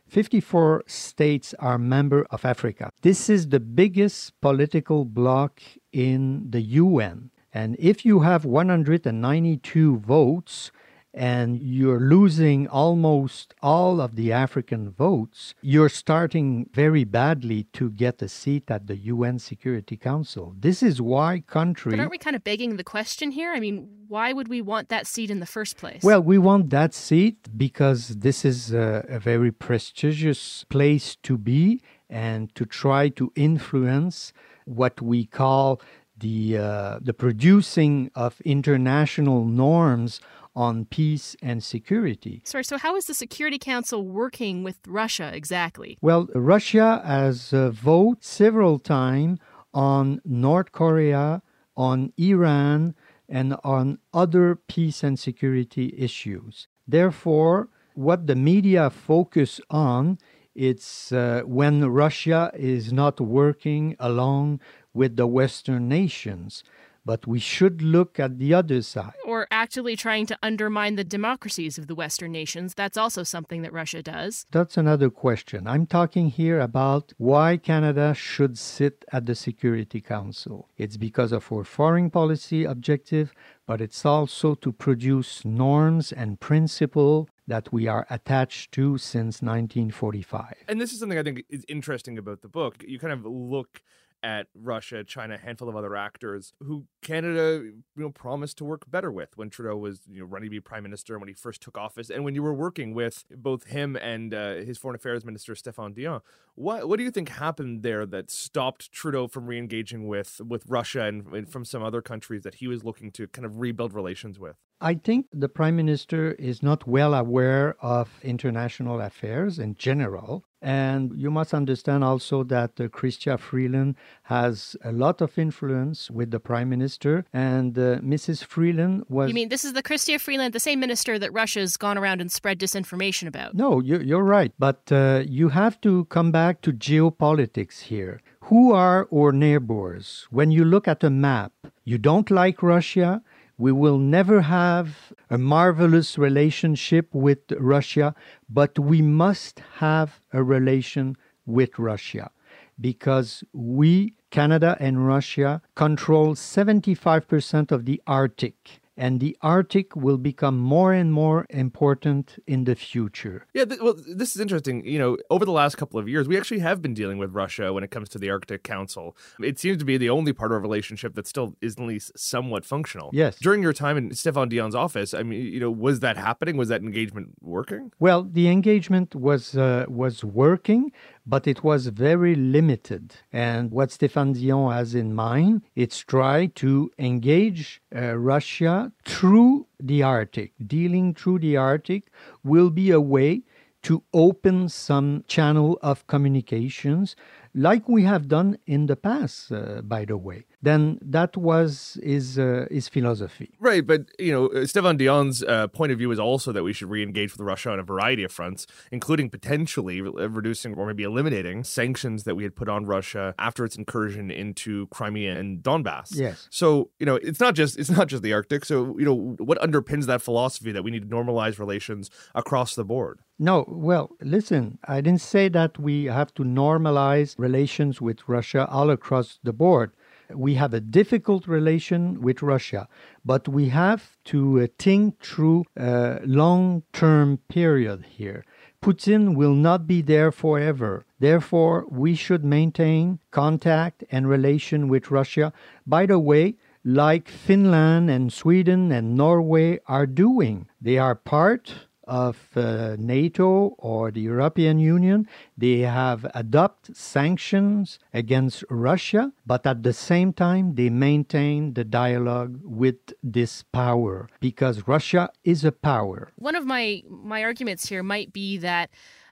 54 states are member of Africa. This is the biggest political bloc in the UN. And if you have 192 votes, and you're losing almost all of the African votes, you're starting very badly to get a seat at the UN Security Council. This is why countries. But aren't we kind of begging the question here? I mean, why would we want that seat in the first place? Well, we want that seat because this is a, a very prestigious place to be and to try to influence what we call the uh, the producing of international norms on peace and security. Sorry, so how is the Security Council working with Russia exactly? Well, Russia has uh, voted several times on North Korea, on Iran, and on other peace and security issues. Therefore, what the media focus on it's uh, when Russia is not working along with the Western nations but we should look at the other side. Or actually trying to undermine the democracies of the Western nations. That's also something that Russia does. That's another question. I'm talking here about why Canada should sit at the Security Council. It's because of our foreign policy objective, but it's also to produce norms and principles that we are attached to since 1945. And this is something I think is interesting about the book. You kind of look at Russia, China, a handful of other actors who Canada, you know, promised to work better with when Trudeau was, you know, running to be prime minister when he first took office, and when you were working with both him and uh, his foreign affairs minister Stéphane Dion. What what do you think happened there that stopped Trudeau from re-engaging with with Russia and, and from some other countries that he was looking to kind of rebuild relations with? I think the prime minister is not well aware of international affairs in general. And you must understand also that uh, Chrystia Freeland has a lot of influence with the prime minister. And uh, Mrs. Freeland was. You mean this is the Chrystia Freeland, the same minister that Russia's gone around and spread disinformation about? No, you, are right. But uh, you have to come back to geopolitics here. Who are our neighbors? When you look at a map, you don't like Russia, we will never have a marvelous relationship with Russia, but we must have a relation with Russia because we, Canada and Russia, control 75% of the Arctic and the Arctic will become more and more important in the future. Yeah, th- well, this is interesting. You know, over the last couple of years, we actually have been dealing with Russia when it comes to the Arctic Council. It seems to be the only part of our relationship that still is at least somewhat functional. Yes. During your time in Stéphane Dion's office, I mean, you know, was that happening? Was that engagement working? Well, the engagement was uh, was working, but it was very limited. And what Stéphane Dion has in mind, it's try to engage uh, Russia through the Arctic. Dealing through the Arctic will be a way to open some channel of communications like we have done in the past, uh, by the way. Then that was his, uh, his philosophy. Right, but you know, uh, Stéphane Dion's uh, point of view is also that we should re-engage with Russia on a variety of fronts, including potentially re- reducing or maybe eliminating sanctions that we had put on Russia after its incursion into Crimea and Donbass. Yes. So you know, it's not just it's not just the Arctic. So you know, what underpins that philosophy that we need to normalize relations across the board? No, well, listen, I didn't say that we have to normalize relations with Russia all across the board. We have a difficult relation with Russia, but we have to uh, think through a long term period here. Putin will not be there forever. Therefore, we should maintain contact and relation with Russia. By the way, like Finland and Sweden and Norway are doing. They are part of uh, NATO or the European Union. They have adopted sanctions against Russia, but at the same time, they maintain the dialogue with this power because Russia is a power. One of my my arguments here might be that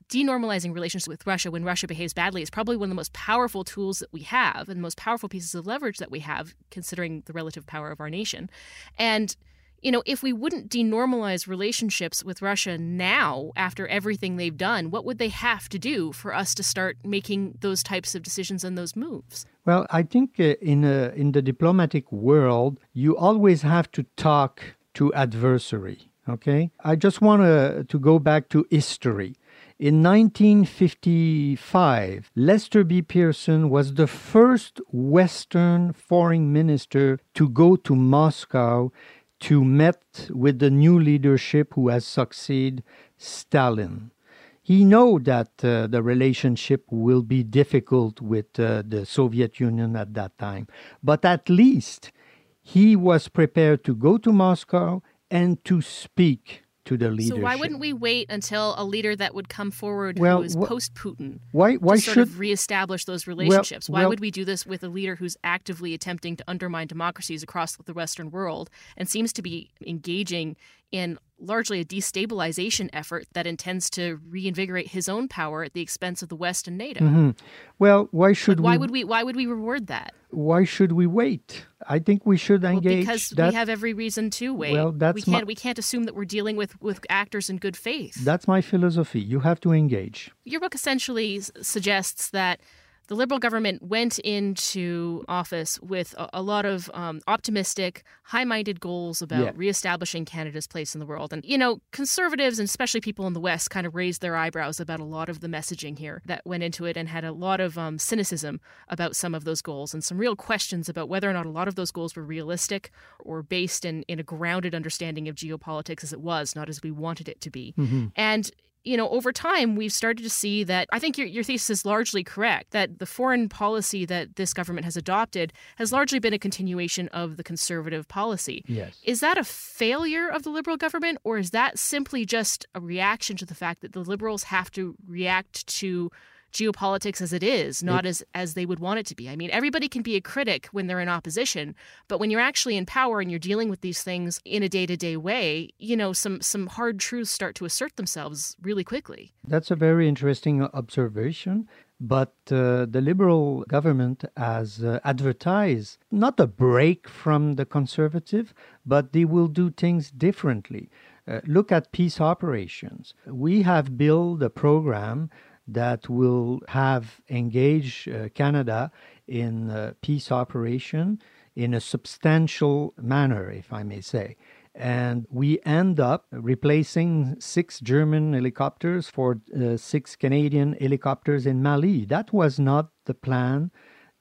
denormalizing relations with Russia when Russia behaves badly is probably one of the most powerful tools that we have and the most powerful pieces of leverage that we have, considering the relative power of our nation. And you know, if we wouldn't denormalize relationships with Russia now after everything they've done, what would they have to do for us to start making those types of decisions and those moves? Well, I think uh, in a, in the diplomatic world, you always have to talk to adversary. Okay, I just want to to go back to history. In 1955, Lester B. Pearson was the first Western foreign minister to go to Moscow to meet with the new leadership who has succeeded Stalin. He know that uh, the relationship will be difficult with uh, the Soviet Union at that time, but at least he was prepared to go to Moscow and to speak to the leadership. So why wouldn't we wait until a leader that would come forward Well, who is wh- post Putin? Why? Why to sort should? of reestablish those relationships. Why well- would we do this with a leader who's actively attempting to undermine democracies across the Western world and seems to be engaging in largely a destabilization effort that intends to reinvigorate his own power at the expense of the West and NATO? Mhm. Well, why should Why we? would we? Why would we reward that? Why should we wait? I think we should Well, engage. because that, we have every reason to wait. Well, we that's can't. my- we can't assume that we're dealing with with actors in good faith. that's my philosophy. You have to engage. Your book essentially suggests that the Liberal government went into office with a, a lot of um, optimistic, high minded goals about Yeah. reestablishing Canada's place in the world. And, you know, conservatives and especially people in the West kind of raised their eyebrows about a lot of the messaging here that went into it and had a lot of um, cynicism about some of those goals and some real questions about whether or not a lot of those goals were realistic or based in, in a grounded understanding of geopolitics as it was, not as we wanted it to be. And you know, over time, we've started to see that I think your, your thesis is largely correct that the foreign policy that this government has adopted has largely been a continuation of the conservative policy. Yes. Is that a failure of the liberal government, or is that simply just a reaction to the fact that the liberals have to react to geopolitics as it is, not as as they would want it to be? I mean, everybody can be a critic when they're in opposition, but when you're actually in power and you're dealing with these things in a day-to-day way, you know, some some hard truths start to assert themselves really quickly. That's a very interesting observation. But uh, the Liberal government has uh, advertised not a break from the Conservative, but they will do things differently. Uh, look at peace operations. We have built a program that will have engaged uh, Canada in uh, peace operation in a substantial manner, if I may say. And we end up replacing six German helicopters for uh, six Canadian helicopters in Mali. That was not the plan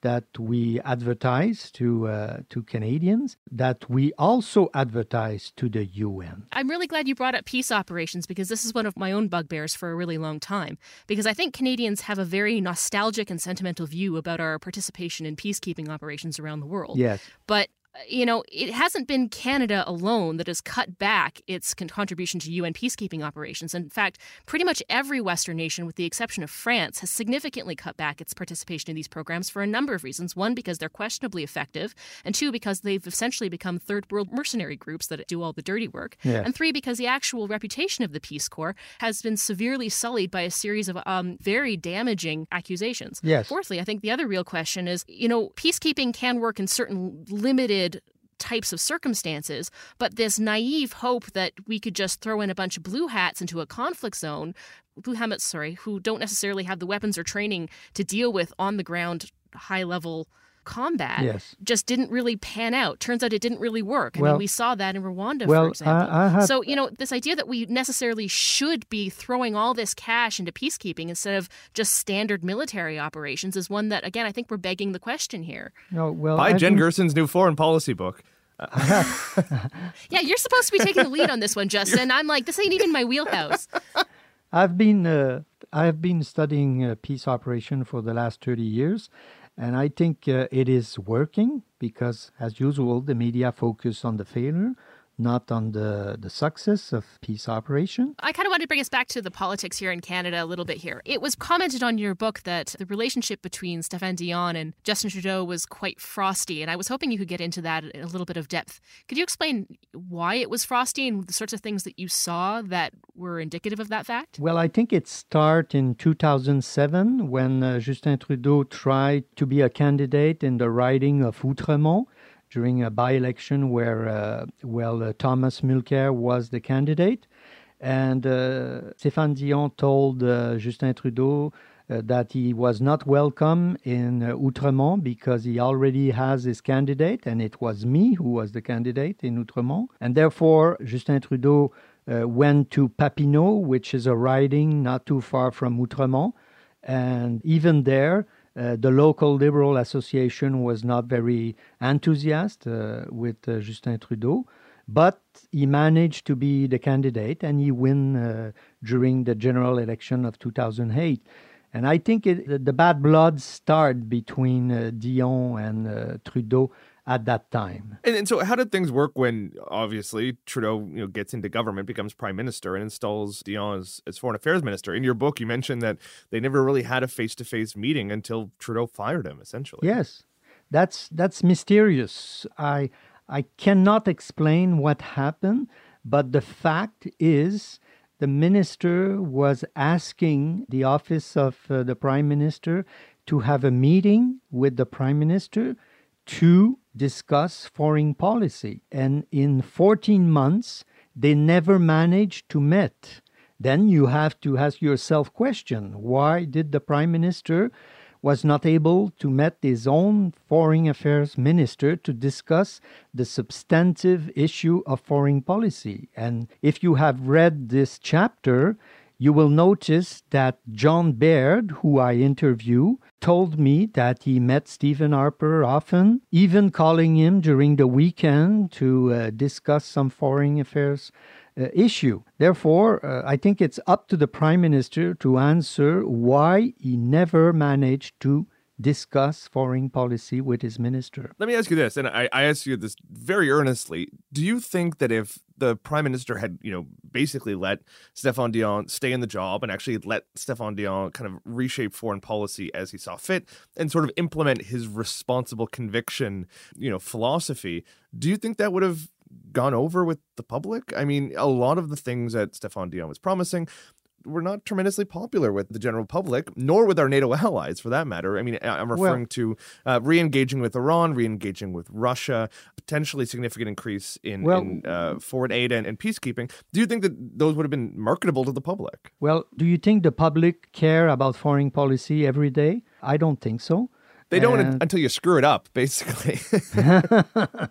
that we advertise to uh, to Canadians. That we also advertise to the UN. I'm really glad you brought up peace operations because this is one of my own bugbears for a really long time. Because I think Canadians have a very nostalgic and sentimental view about our participation in peacekeeping operations around the world. Yes. But you know, it hasn't been Canada alone that has cut back its contribution to UN peacekeeping operations. In fact, pretty much every Western nation, with the exception of France, has significantly cut back its participation in these programs for a number of reasons. One, because they're questionably effective, and two, because they've essentially become third world mercenary groups that do all the dirty work, Yes. and three, because the actual reputation of the Peace Corps has been severely sullied by a series of um, very damaging accusations. Yes. Fourthly, I think the other real question is you know, peacekeeping can work in certain limited types of circumstances, but this naive hope that we could just throw in a bunch of blue hats into a conflict zone, blue helmets, sorry, who don't necessarily have the weapons or training to deal with on the ground high level combat Yes. just didn't really pan out. Turns out it didn't really work. I Well- mean, we saw that in Rwanda, well, for example. I- I have- so, you know, this idea that we necessarily should be throwing all this cash into peacekeeping instead of just standard military operations is one that, again, I think we're begging the question here. No, well, Buy I've Jen been- Gerson's new foreign policy book. Yeah, you're supposed to be taking the lead on this one, Justin. I'm like, this ain't even my wheelhouse. I've been uh, I have been studying uh, peace operation for the last 30 years, and I think uh, it is working because, as usual, the media focus on the failure, not on the the success of peace operation. I kind of wanted to bring us back to the politics here in Canada a little bit here. It was commented on your book that the relationship between Stéphane Dion and Justin Trudeau was quite frosty, and I was hoping you could get into that in a little bit of depth. Could you explain why it was frosty and the sorts of things that you saw that were indicative of that fact? Well, I think it started in 2007 when uh, Justin Trudeau tried to be a candidate in the riding of Outremont during a by-election where, uh, well, uh, Thomas Mulcair was the candidate. And uh, Stéphane Dion told Justin Trudeau uh, that he was not welcome in uh, Outremont because he already has his candidate, and it was me who was the candidate in Outremont. And therefore, Justin Trudeau uh, went to Papineau, which is a riding not too far from Outremont. And even there, uh, the local Liberal Association was not very enthusiastic uh, with uh, Justin Trudeau, but he managed to be the candidate and he win uh, during the general election of 2008. And I think it, the bad blood started between Dion and Trudeau at that time. And, and so, how did things work when obviously Trudeau, you know, gets into government, becomes prime minister, and installs Dion as, as foreign affairs minister? In your book, you mentioned that they never really had a face-to-face meeting until Trudeau fired him. Essentially, Yes, that's that's mysterious. I I cannot explain what happened, but the fact is the minister was asking the office of uh, the prime minister to have a meeting with the prime minister to discuss foreign policy. And in 14 months, they never managed to meet. Then you have to ask yourself question, why did the prime minister was not able to meet his own foreign affairs minister to discuss the substantive issue of foreign policy. And if you have read this chapter, you will notice that John Baird, who I interview, told me that he met Stephen Harper often, even calling him during the weekend to uh, discuss some foreign affairs uh, issue. Therefore, uh, I think it's up to the Prime Minister to answer why he never managed to discuss foreign policy with his minister. Let me ask you this, and I, I ask you this very earnestly. Do you think that if the prime minister had, you know, basically let Stéphane Dion stay in the job and actually let Stéphane Dion kind of reshape foreign policy as he saw fit and sort of implement his responsible conviction, you know, philosophy, do you think that would have gone over with the public? I mean, a lot of the things that Stéphane Dion was promising were not tremendously popular with the general public, nor with our NATO allies, for that matter. I mean, I'm referring to uh, re-engaging with Iran, re-engaging with Russia, potentially significant increase in, Well- in uh, foreign aid and, and peacekeeping. Do you think that those would have been marketable to the public? Well, do you think the public care about foreign policy every day? I don't think so. They don't And- until you screw it up, basically.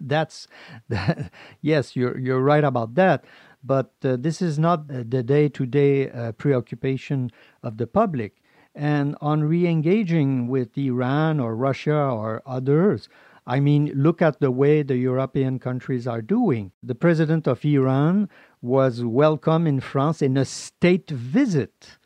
That's that, yes, you're you're right about that. But uh, this is not uh, the day-to-day uh, preoccupation of the public. And on re-engaging with Iran or Russia or others, I mean, look at the way the European countries are doing. The president of Iran was welcome in France in a state visit.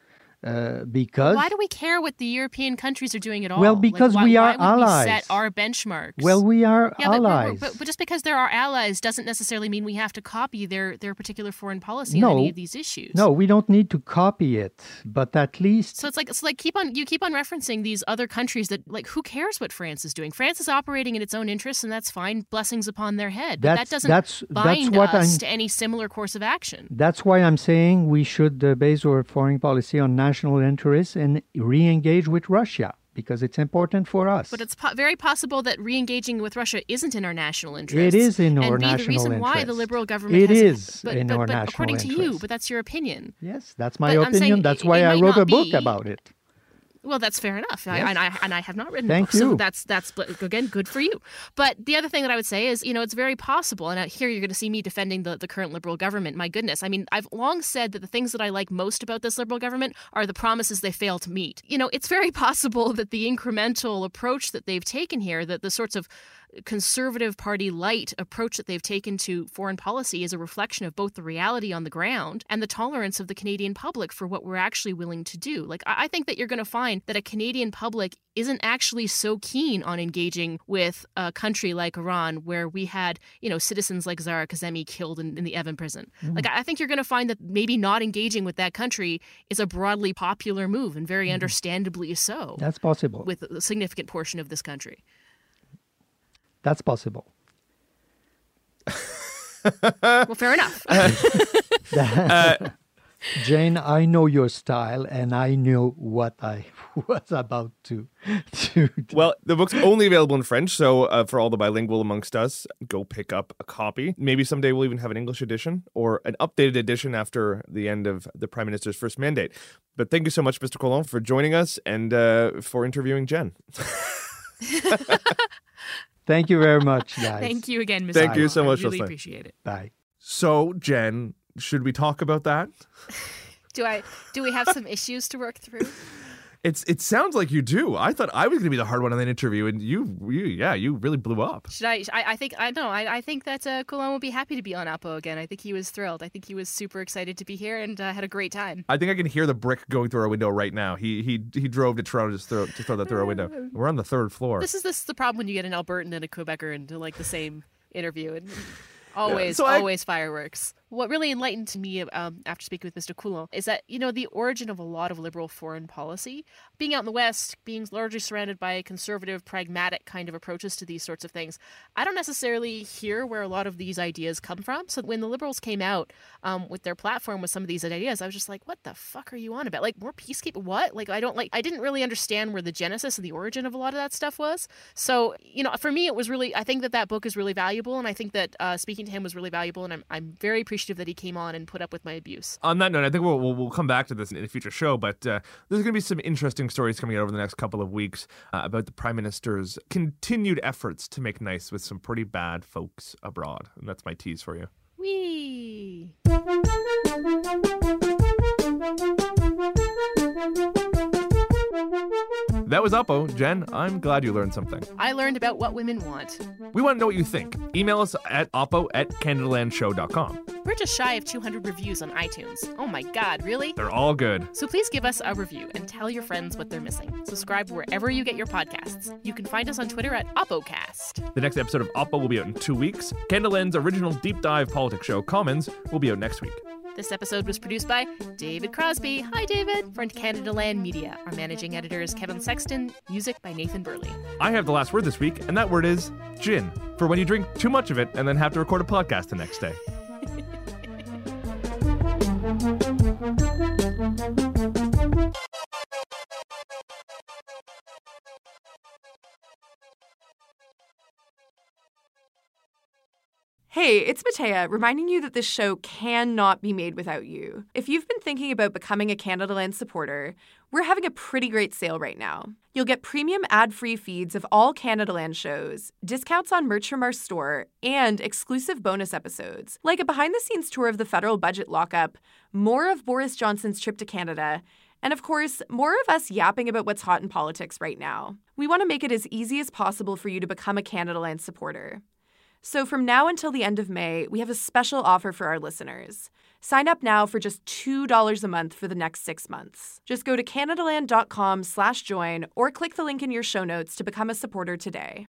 Uh, because Why do we care what the European countries are doing at all? Well, Like, because why- we why are would we set our benchmarks. well, we are yeah, but, allies. but, but just because they're our allies doesn't necessarily mean we have to copy their, their particular foreign policy No. on any of these issues. no, we don't need to copy it, but at least So it's like it's like keep on you keep on referencing these other countries that like who cares what France is doing? France is operating in its own interests and that's fine. Blessings upon their head. But that doesn't that's- that's bind what us I'm- to any similar course of action. That's why I'm saying we should uh, base our foreign policy on national interests and re-engage with Russia because it's important for us. But it's po- very possible that re-engaging with Russia isn't in our national interest. It is in and our national the reason why the liberal government It has is but, in but, our but national according to you, but that's your opinion. yes, that's my But opinion. That's why I wrote a book be- about it. Well, that's fair enough, I, and I and I have not written. Thank a book, So you. that's that's again good for you. But the other thing that I would say is, you know, it's very possible, and uh, here you're going to see me defending the, the current liberal government. My goodness, I mean, I've long said that the things that I like most about this liberal government are the promises they fail to meet. You know, it's very possible that the incremental approach that they've taken here, that the sorts of conservative party light approach that they've taken to foreign policy is a reflection of both the reality on the ground and the tolerance of the Canadian public for what we're actually willing to do. Like, I think that you're going to find that a Canadian public isn't actually so keen on engaging with a country like Iran, where we had, you know, citizens like Zahra Kazemi killed in, in the Evin prison. Mm. Like, I I think you're going to find that maybe not engaging with that country is a broadly popular move and very mm-hmm. understandably so That's possible. with a significant portion of this country. That's possible. Well, fair enough. Jane, I know your style, and I knew what I was about to to. Well, the book's only available in French, so uh, for all the bilingual amongst us, go pick up a copy. Maybe someday we'll even have an English edition or an updated edition after the end of the Prime Minister's first mandate. But thank you so much, Mr. Coulon, for joining us and uh, for interviewing Jen. Thank you very much, guys. Thank you again, Mr. Thank you so much, I really Jocelyn. appreciate it. Bye. So, Jen, should we talk about that? Do I? Do we have some issues to work through? It's it sounds like you do. I thought I was going to be the hard one on that interview, and you, you, yeah, you really blew up. Should I? I, I think I know. I, I think that uh, Coulon will be happy to be on Oppo again. I think he was thrilled. I think he was super excited to be here and uh, had a great time. I think I can hear the brick going through our window right now. He he he drove to Toronto to throw to throw that through our window. We're on the third floor. This is this is the problem when you get an Albertan and a Quebecer into like the same interview and always so I- always fireworks. What really enlightened me um, after speaking with Mr. Coulon is that you know the origin of a lot of liberal foreign policy, being out in the West, being largely surrounded by conservative, pragmatic kind of approaches to these sorts of things. I don't necessarily hear where a lot of these ideas come from. So when the liberals came out um, with their platform with some of these ideas, I was just like, "What the fuck are you on about? Like more peacekeeping? What? Like I don't like. I didn't really understand where the genesis and the origin of a lot of that stuff was. So you know, for me, it was really. I think that that book is really valuable, and I think that uh, speaking to him was really valuable, and I'm I'm very appreciative that he came on and put up with my abuse. on that note, I think we'll, we'll, we'll come back to this in a future show, but uh, there's going to be some interesting stories coming out over the next couple of weeks uh, about the Prime Minister's continued efforts to make nice with some pretty bad folks abroad. And that's my tease for you. That was Oppo. Jen, I'm glad you learned something. I learned about what women want. We want to know what you think. Email us at oppo at canadalandshow.com. We're just shy of 200 reviews on iTunes. Oh my god, really? They're all good. So please give us a review and tell your friends what they're missing. Subscribe wherever you get your podcasts. You can find us on Twitter at OppoCast. The next episode of Oppo will be out in two weeks. Canadaland's original deep dive politics show, Commons, will be out next week. This episode was produced by David Crosby. Hi, David. For Canadaland Media. Our managing editor is Kevin Sexton. Music by Nathan Burley. I have the last word this week, and that word is gin, for when you drink too much of it and then have to record a podcast the next day. Hey, it's Matea, reminding you that this show cannot be made without you. If you've been thinking about becoming a Canadaland supporter, we're having a pretty great sale right now. You'll get premium ad free feeds of all Canadaland shows, discounts on merch from our store, and exclusive bonus episodes, like a behind the scenes tour of the federal budget lockup, more of Boris Johnson's trip to Canada, and of course, more of us yapping about what's hot in politics right now. We want to make it as easy as possible for you to become a Canadaland supporter. So, from now until the end of May, we have a special offer for our listeners. Sign up now for just $2 a month for the next six months. Just go to CanadaLand.com slash join or click the link in your show notes to become a supporter today.